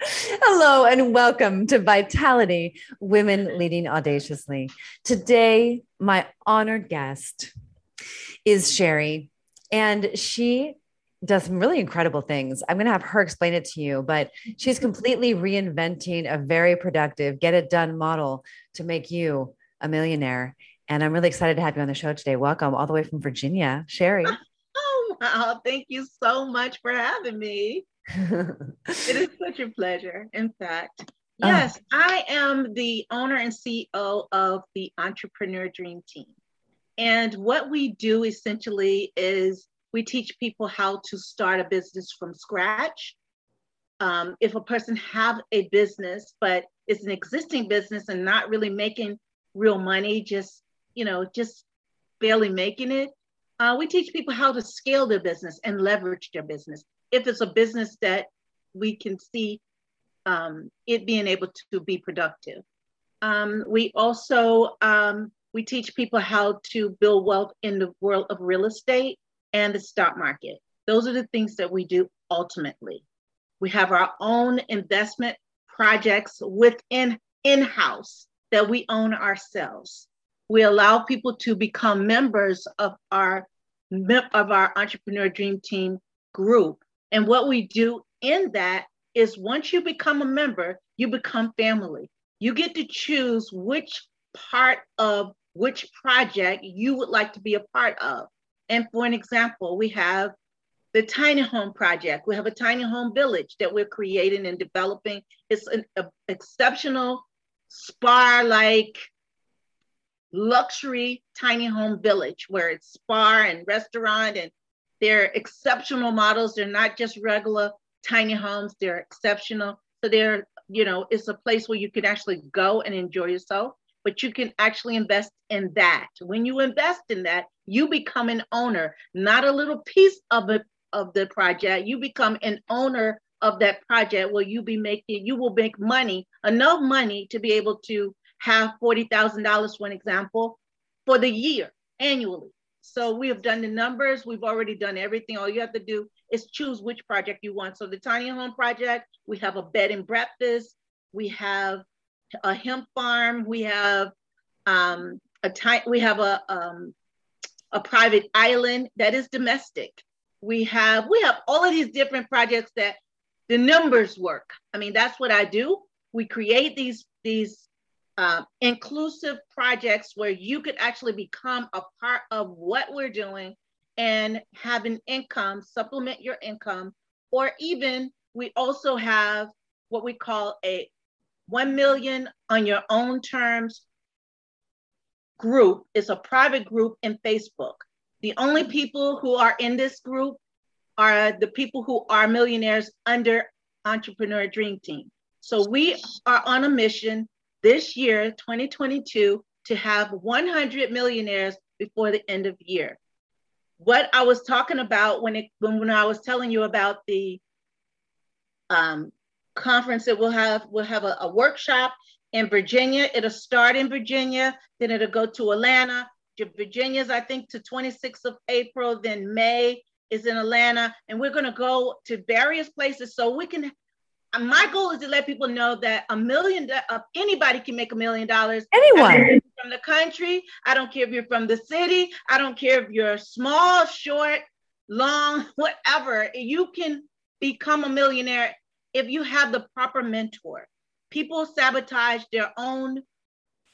Hello and welcome to Vitality Women Leading Audaciously. Today, my honored guest is Sherry, and she does some really incredible things. I'm going to have her explain it to you, but she's completely reinventing a very productive get it done model to make you a millionaire. And I'm really excited to have you on the show today. Welcome all the way from Virginia, Sherry. Oh, wow. Thank you so much for having me it is such a pleasure. In fact, oh. yes, I am the owner and CEO of the Entrepreneur Dream Team. And what we do essentially is we teach people how to start a business from scratch. Um, if a person have a business, but it's an existing business and not really making real money, just you know, just barely making it, uh, we teach people how to scale their business and leverage their business if it's a business that we can see um, it being able to be productive. Um, we also um, we teach people how to build wealth in the world of real estate and the stock market. Those are the things that we do ultimately. We have our own investment projects within in-house that we own ourselves. We allow people to become members of our of our entrepreneur dream team group and what we do in that is once you become a member, you become family. You get to choose which part of which project you would like to be a part of. And for an example, we have the tiny home project. We have a tiny home village that we're creating and developing. It's an a, exceptional spa like luxury tiny home village where it's spa and restaurant and they're exceptional models. They're not just regular tiny homes. They're exceptional. So they're, you know, it's a place where you can actually go and enjoy yourself, but you can actually invest in that. When you invest in that, you become an owner, not a little piece of it of the project. You become an owner of that project where you be making, you will make money, enough money to be able to have $40,000, for an example, for the year annually. So we have done the numbers. We've already done everything. All you have to do is choose which project you want. So the tiny home project, we have a bed and breakfast. We have a hemp farm. We have um, a ty- we have a um, a private island that is domestic. We have we have all of these different projects that the numbers work. I mean, that's what I do. We create these these um, inclusive projects where you could actually become a part of what we're doing and have an income, supplement your income, or even we also have what we call a 1 million on your own terms group. It's a private group in Facebook. The only people who are in this group are the people who are millionaires under Entrepreneur Dream Team. So we are on a mission this year, 2022, to have 100 millionaires before the end of the year. What I was talking about when it when, when I was telling you about the um, conference that we'll have, we'll have a, a workshop in Virginia. It'll start in Virginia, then it'll go to Atlanta. Virginia's, I think, to 26th of April, then May is in Atlanta, and we're going to go to various places so we can my goal is to let people know that a million uh, anybody can make a million dollars. Anyone. from the country. I don't care if you're from the city. I don't care if you're small short long whatever. You can become a millionaire if you have the proper mentor. People sabotage their own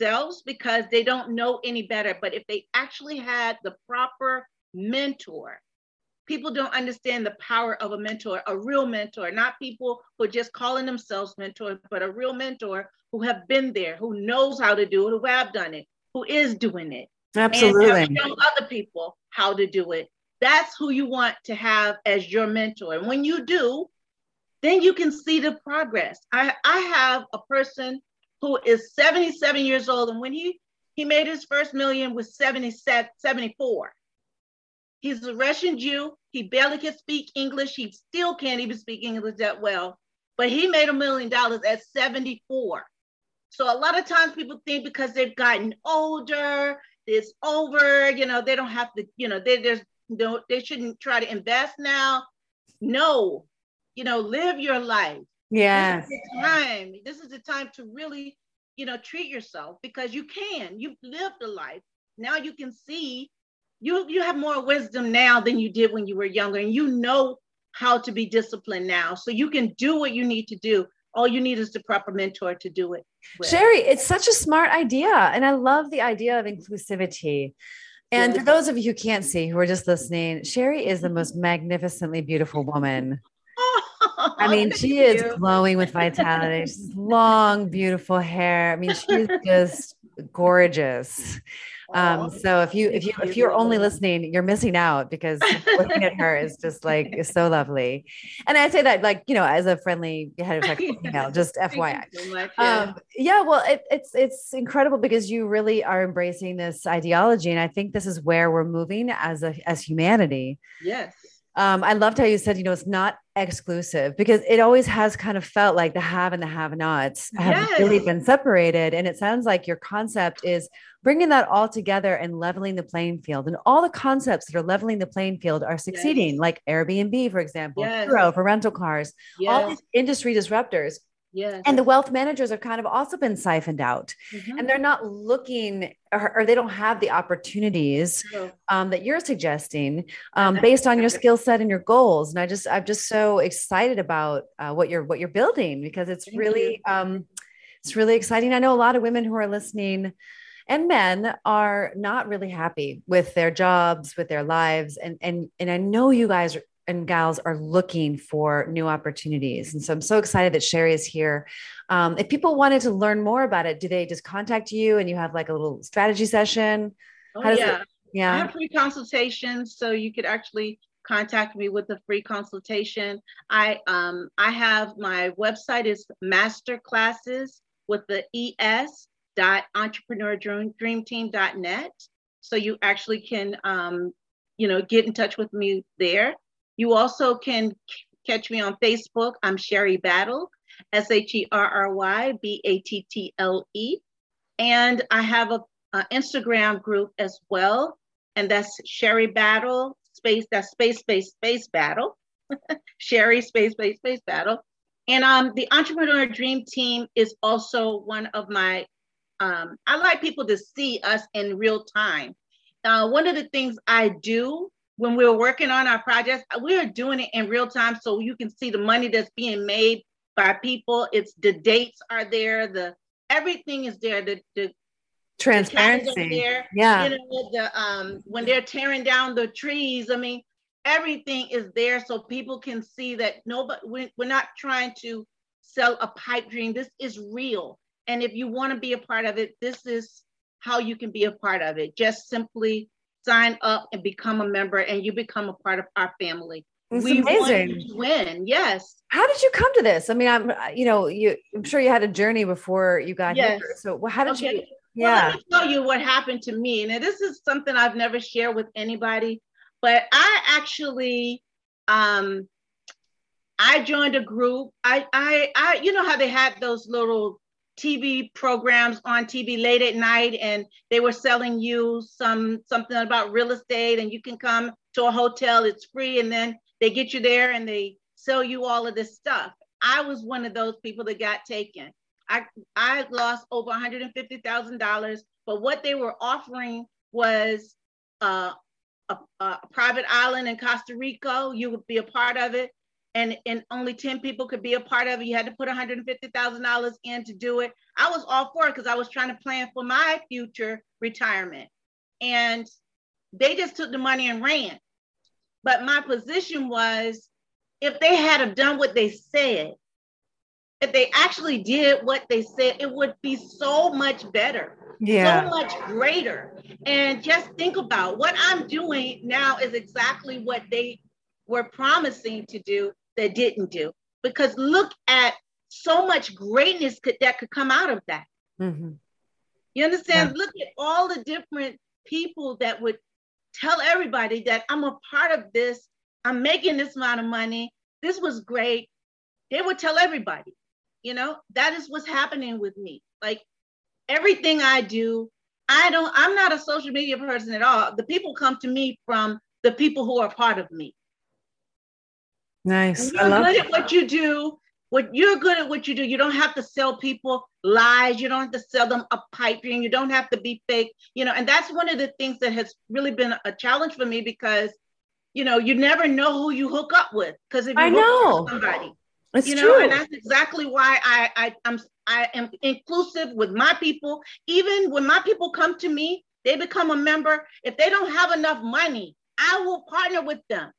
selves because they don't know any better. But if they actually had the proper mentor people don't understand the power of a mentor, a real mentor, not people who are just calling themselves mentors, but a real mentor who have been there, who knows how to do it, who have done it, who is doing it. Absolutely. And show other people how to do it. that's who you want to have as your mentor. And when you do, then you can see the progress. I, I have a person who is 77 years old, and when he he made his first million was 77, 74. He's a Russian Jew. He barely can speak English. He still can't even speak English that well, but he made a million dollars at 74. So a lot of times people think because they've gotten older, it's over, you know, they don't have to, you know, they there's no, they shouldn't try to invest now. No, you know, live your life. Yeah. This is the time. This is the time to really, you know, treat yourself because you can. You've lived a life. Now you can see you you have more wisdom now than you did when you were younger and you know how to be disciplined now so you can do what you need to do all you need is the proper mentor to do it with. sherry it's such a smart idea and i love the idea of inclusivity and for those of you who can't see who are just listening sherry is the most magnificently beautiful woman I mean, she you. is glowing with vitality. She's long, beautiful hair. I mean, she's just gorgeous. Um, so if you if you if you're only listening, you're missing out because looking at her is just like is so lovely. And I say that like you know as a friendly head heterosexual female, just FYI. So much, yeah. Um, yeah, well, it, it's it's incredible because you really are embracing this ideology, and I think this is where we're moving as a as humanity. Yes. Um, I loved how you said, you know, it's not exclusive because it always has kind of felt like the have and the have nots have yes. really been separated. And it sounds like your concept is bringing that all together and leveling the playing field. And all the concepts that are leveling the playing field are succeeding, yes. like Airbnb, for example, yes. Turo for rental cars, yes. all these industry disruptors Yes. And the wealth managers have kind of also been siphoned out mm-hmm. and they're not looking or, or, they don't have the opportunities um, that you're suggesting um, based on your skill set and your goals. And I just, I'm just so excited about uh, what you're, what you're building because it's Thank really, um, it's really exciting. I know a lot of women who are listening and men are not really happy with their jobs, with their lives. And, and, and I know you guys and gals are looking for new opportunities. And so I'm so excited that Sherry is here. Um, if people wanted to learn more about it, do they just contact you and you have like a little strategy session? Oh, yeah. It, yeah. I have free consultations. So you could actually contact me with a free consultation. I um I have my website is masterclasses with the es dot entrepreneur dream, team dot net. So you actually can um you know get in touch with me there. You also can catch me on Facebook. I'm Sherry Battle, S H E R R Y B A T T L E. And I have a, Instagram group as well. And that's Sherry Battle, space, that's space, space, space battle. Sherry, space, space, space battle. And um, the Entrepreneur Dream Team is also one of my, um, I like people to see us in real time. Uh, one of the things I do when we are working on our projects, we are doing it in real time so you can see the money that's being made by people. It's the dates are there, the everything is there. The, the transparency the there. Yeah. You know, the um when they're tearing down the trees, I mean, everything is there so people can see that nobody we're, we're not trying to sell a pipe dream. This is real. And if you want to be a part of it, this is how you can be a part of it. Just simply sign up and become a member and you become a part of our family. It's we amazing. win. Yes. How did you come to this? I mean, I'm, you know, you, I'm sure you had a journey before you got yes. here. So how did okay. you? Yeah. Well, let me tell you what happened to me. And this is something I've never shared with anybody, but I actually, um, I joined a group. I, I, I, you know how they had those little TV programs on TV late at night and they were selling you some something about real estate and you can come to a hotel it's free and then they get you there and they sell you all of this stuff. I was one of those people that got taken. I I lost over $150,000 but what they were offering was uh, a, a private island in Costa Rica. You would be a part of it and and only 10 people could be a part of it. You had to put $150000 in to do it. I was all for it because i was trying to plan for my future retirement. And they just took the money and ran. But my position was if they had have done what they said if they actually did what they said it would be so much better yeah. so much greater. And just think about what I'm doing now is exactly what they were promising to do that didn't do. Because look at so much greatness could, that could come out of that. Mm-hmm. You understand? Yeah. Look at all the different people that would tell everybody that I'm a part of this. I'm making this amount of money. This was great. They would tell everybody, you know, that is what's happening with me. Like everything I do, I don't, I'm not a social media person at all. The people come to me from the people who are part of me. Nice. You're good at what you do. What you're good at what you do. You don't have to sell people lies. You don't have to sell them a pipe dream. You don't have to be fake. You know, and that's one of the things that has really been a challenge for me because, you know, you never know who you hook up with. Because if you I know somebody, it's you true. know, and that's exactly why I, I I'm I am inclusive with my people. Even when my people come to me, they become a member. If they don't have enough money, I will partner with them.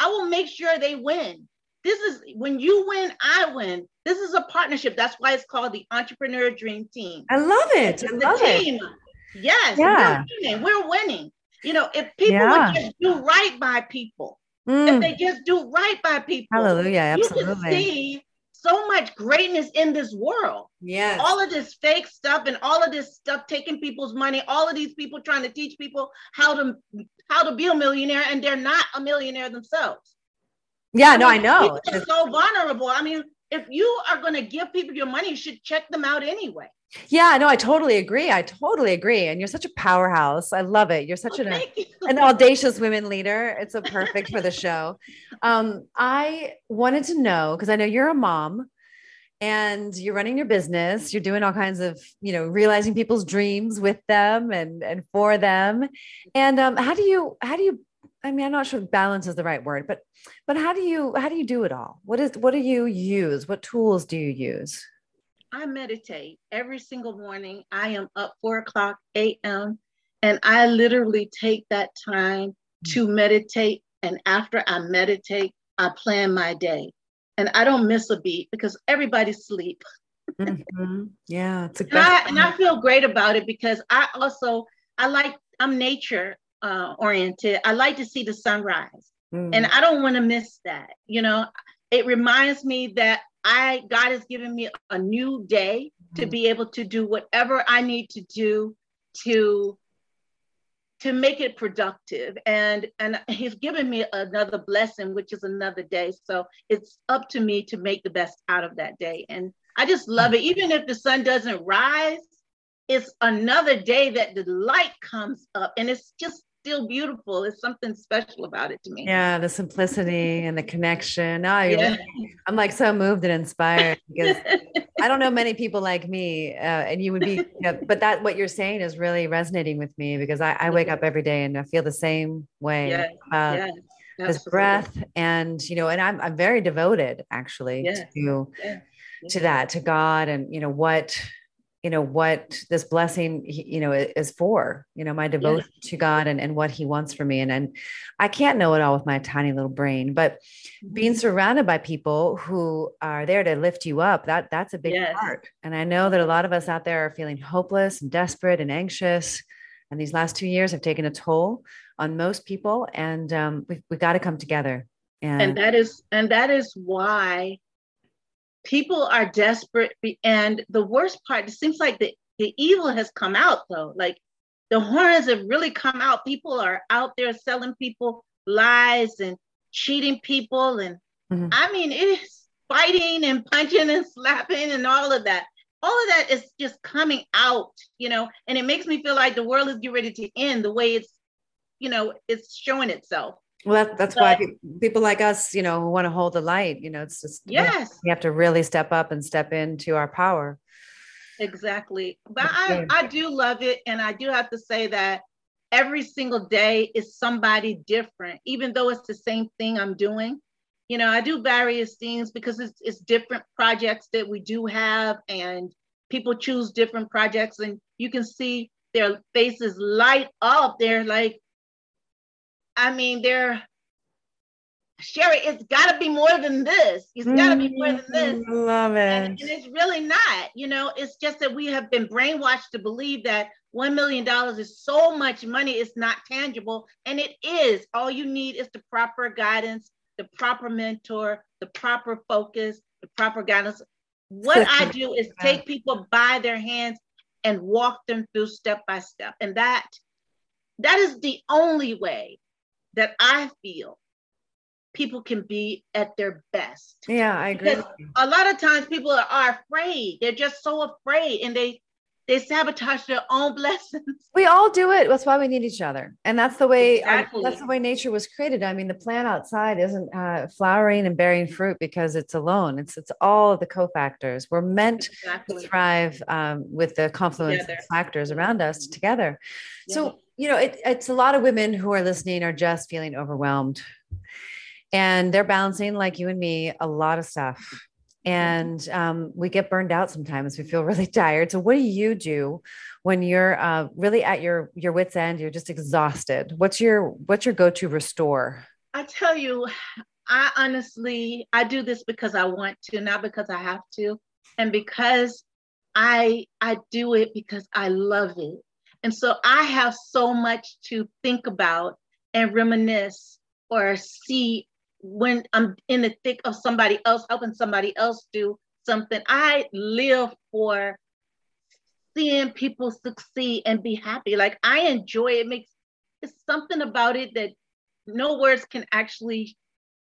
I will make sure they win. This is when you win, I win. This is a partnership. That's why it's called the Entrepreneur Dream Team. I love it. I love team. it. Yes, yeah. we're winning. We're winning. You know, if people yeah. would just do right by people, mm. if they just do right by people, hallelujah, absolutely. You can see so much greatness in this world. Yeah. All of this fake stuff and all of this stuff taking people's money, all of these people trying to teach people how to how to be a millionaire and they're not a millionaire themselves. Yeah, no, I know. People are so vulnerable. I mean, if you are going to give people your money, you should check them out anyway. Yeah, no, I totally agree. I totally agree. And you're such a powerhouse. I love it. You're such oh, an, an audacious women leader. It's so perfect for the show. Um, I wanted to know because I know you're a mom and you're running your business. You're doing all kinds of, you know, realizing people's dreams with them and and for them. And um, how do you how do you I mean, I'm not sure balance is the right word, but but how do you how do you do it all? What is what do you use? What tools do you use? I meditate every single morning. I am up four o'clock a.m. and I literally take that time to meditate. And after I meditate, I plan my day. And I don't miss a beat because everybody sleep. mm-hmm. Yeah, it's a and I, and I feel great about it because I also I like I'm nature uh, oriented. I like to see the sunrise, mm. and I don't want to miss that. You know, it reminds me that I God has given me a new day to mm-hmm. be able to do whatever I need to do to to make it productive and and he's given me another blessing which is another day so it's up to me to make the best out of that day and i just love it even if the sun doesn't rise it's another day that the light comes up and it's just still beautiful. There's something special about it to me. Yeah, the simplicity and the connection. Oh, yeah. I'm like so moved and inspired because I don't know many people like me, uh, and you would be. You know, but that what you're saying is really resonating with me because I, I wake up every day and I feel the same way yes. about yes. this breath, and you know, and I'm I'm very devoted actually yes. to to that to God and you know what you know what this blessing you know is for you know my devotion yeah. to god and, and what he wants for me and and i can't know it all with my tiny little brain but being mm-hmm. surrounded by people who are there to lift you up that that's a big yes. part and i know that a lot of us out there are feeling hopeless and desperate and anxious and these last two years have taken a toll on most people and um, we've, we've got to come together and, and that is and that is why people are desperate and the worst part it seems like the, the evil has come out though. Like the horns have really come out. People are out there selling people lies and cheating people and mm-hmm. i mean it's fighting and punching and slapping and all of that. All of that is just coming out you know and it makes me feel like the world is getting ready to end the way it's you know it's showing itself well, that, that's but, why people like us, you know, who want to hold the light. You know, it's just yes, we have to really step up and step into our power. Exactly, but I I do love it, and I do have to say that every single day is somebody different, even though it's the same thing I'm doing. You know, I do various things because it's it's different projects that we do have, and people choose different projects, and you can see their faces light up. They're like, I mean, they're Sherry, it's got to be more than this. It's got to be more than this. Mm, love it. And, and, it's really not. You know, it's just that we have been brainwashed to believe that $1 million is so much money, it's not tangible. And it is. All you need is the proper guidance, the proper mentor, the proper focus, the proper guidance. What I do is take people by their hands and walk them through step by step. And that that is the only way that I feel people can be at their best. Yeah, I agree. Because a lot of times people are, are afraid. They're just so afraid and they they sabotage their own blessings. We all do it. That's why we need each other, and that's the way exactly. that's the way nature was created. I mean, the plant outside isn't uh, flowering and bearing fruit because it's alone. It's it's all of the cofactors. We're meant exactly. to thrive um, with the confluence together. of factors around us together. Yeah. So you know, it, it's a lot of women who are listening are just feeling overwhelmed. And they're balancing like you and me a lot of stuff. And um, we get burned out sometimes. We feel really tired. So what do you do when you're uh, really at your your wits end? You're just exhausted. What's your what's your go-to restore? I tell you i honestly i do this because i want to not because i have to. And because i i do it because i love it and so i have so much to think about and reminisce or see when I'm in the thick of somebody else, helping somebody else do something, I live for seeing people succeed and be happy. Like I enjoy it. Makes it's something about it that no words can actually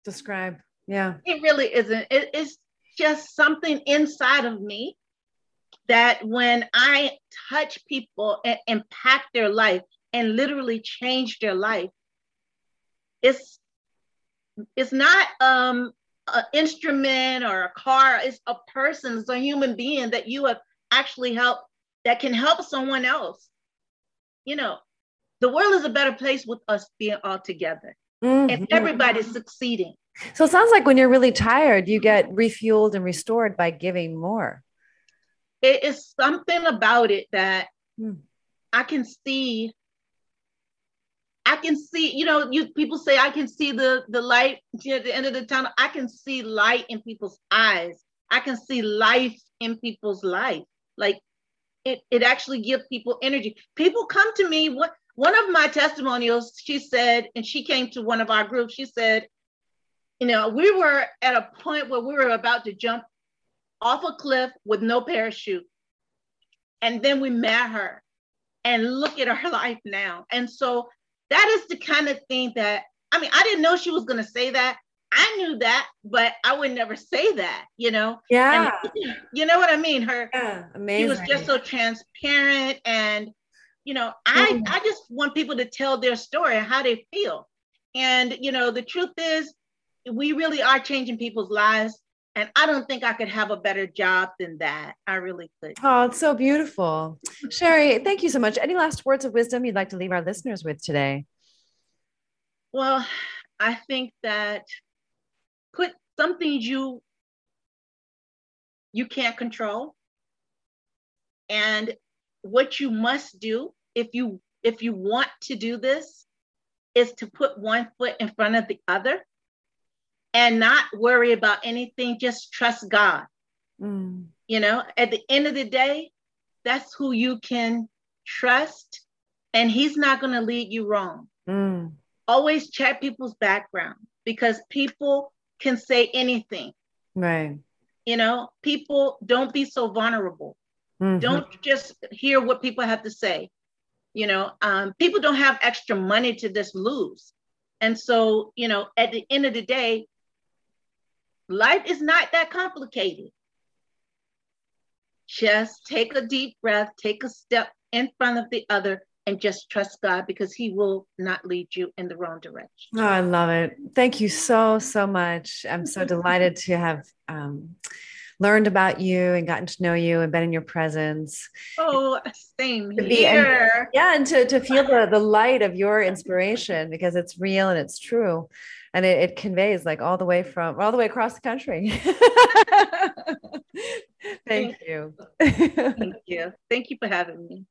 describe. Yeah. It really isn't. It, it's just something inside of me that when I touch people and impact their life and literally change their life, it's it's not um, an instrument or a car. It's a person. It's a human being that you have actually helped that can help someone else. You know, the world is a better place with us being all together mm-hmm. and everybody's succeeding. So it sounds like when you're really tired, you get refueled and restored by giving more. It is something about it that mm. I can see I can see, you know, you people say I can see the the light at the end of the tunnel. I can see light in people's eyes. I can see life in people's life. Like it, it actually gives people energy. People come to me. What one of my testimonials, she said, and she came to one of our groups, she said, you know, we were at a point where we were about to jump off a cliff with no parachute. And then we met her and look at her life now. And so that is the kind of thing that I mean, I didn't know she was going to say that. I knew that, but I would never say that, you know? Yeah. And, you know what I mean? Her, yeah, amazing. She was just so transparent. And, you know, I, mm. I just want people to tell their story and how they feel. And, you know, the truth is, we really are changing people's lives. And I don't think I could have a better job than that. I really could. Oh, it's so beautiful. Sherry, thank you so much. Any last words of wisdom you'd like to leave our listeners with today? Well, I think that put something you you can't control and what you must do if you if you want to do this is to put one foot in front of the other and not worry about anything, just trust God. Mm. You know, at the end of the day, that's who you can trust, and He's not going to lead you wrong. Mm. Always check people's background because people can say anything. Right. You know, people don't be so vulnerable. Mm-hmm. Don't just hear what people have to say. You know, um, people don't have extra money to just lose. And so, you know, at the end of the day, Life is not that complicated. Just take a deep breath, take a step in front of the other, and just trust God because He will not lead you in the wrong direction. Oh, I love it. Thank you so, so much. I'm so delighted to have um, learned about you and gotten to know you and been in your presence. Oh, same here. And, yeah, and to, to feel the, the light of your inspiration because it's real and it's true and it, it conveys like all the way from all the way across the country. Thank you. Thank you. Thank you for having me.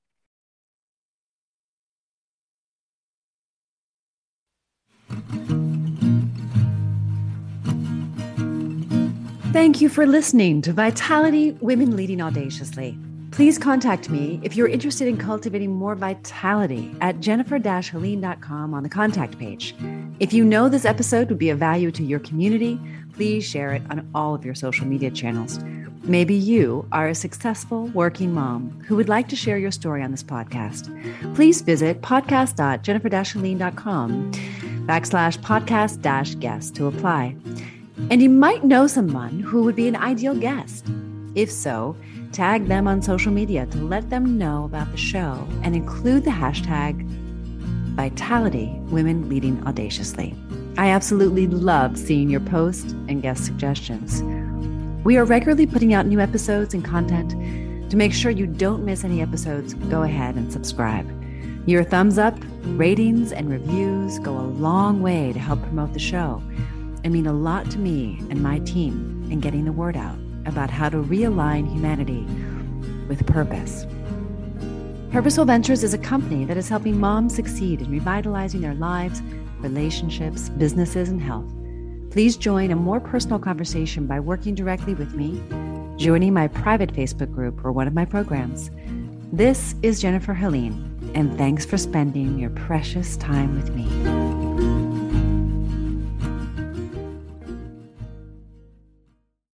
Thank you for listening to Vitality Women Leading Audaciously. Please contact me if you're interested in cultivating more vitality at jennifer-helene.com on the contact page. If you know this episode would be of value to your community, please share it on all of your social media channels. Maybe you are a successful working mom who would like to share your story on this podcast. Please visit podcast.jennifer-helene.com backslash podcast dash guest to apply. And you might know someone who would be an ideal guest. If so, Tag them on social media to let them know about the show and include the hashtag Vitality Women Leading Audaciously. I absolutely love seeing your posts and guest suggestions. We are regularly putting out new episodes and content. To make sure you don't miss any episodes, go ahead and subscribe. Your thumbs up, ratings, and reviews go a long way to help promote the show and mean a lot to me and my team in getting the word out about how to realign humanity with purpose. Purposeful Ventures is a company that is helping moms succeed in revitalizing their lives, relationships, businesses, and health. Please join a more personal conversation by working directly with me, joining my private Facebook group, or one of my programs. This is Jennifer Helene, and thanks for spending your precious time with me.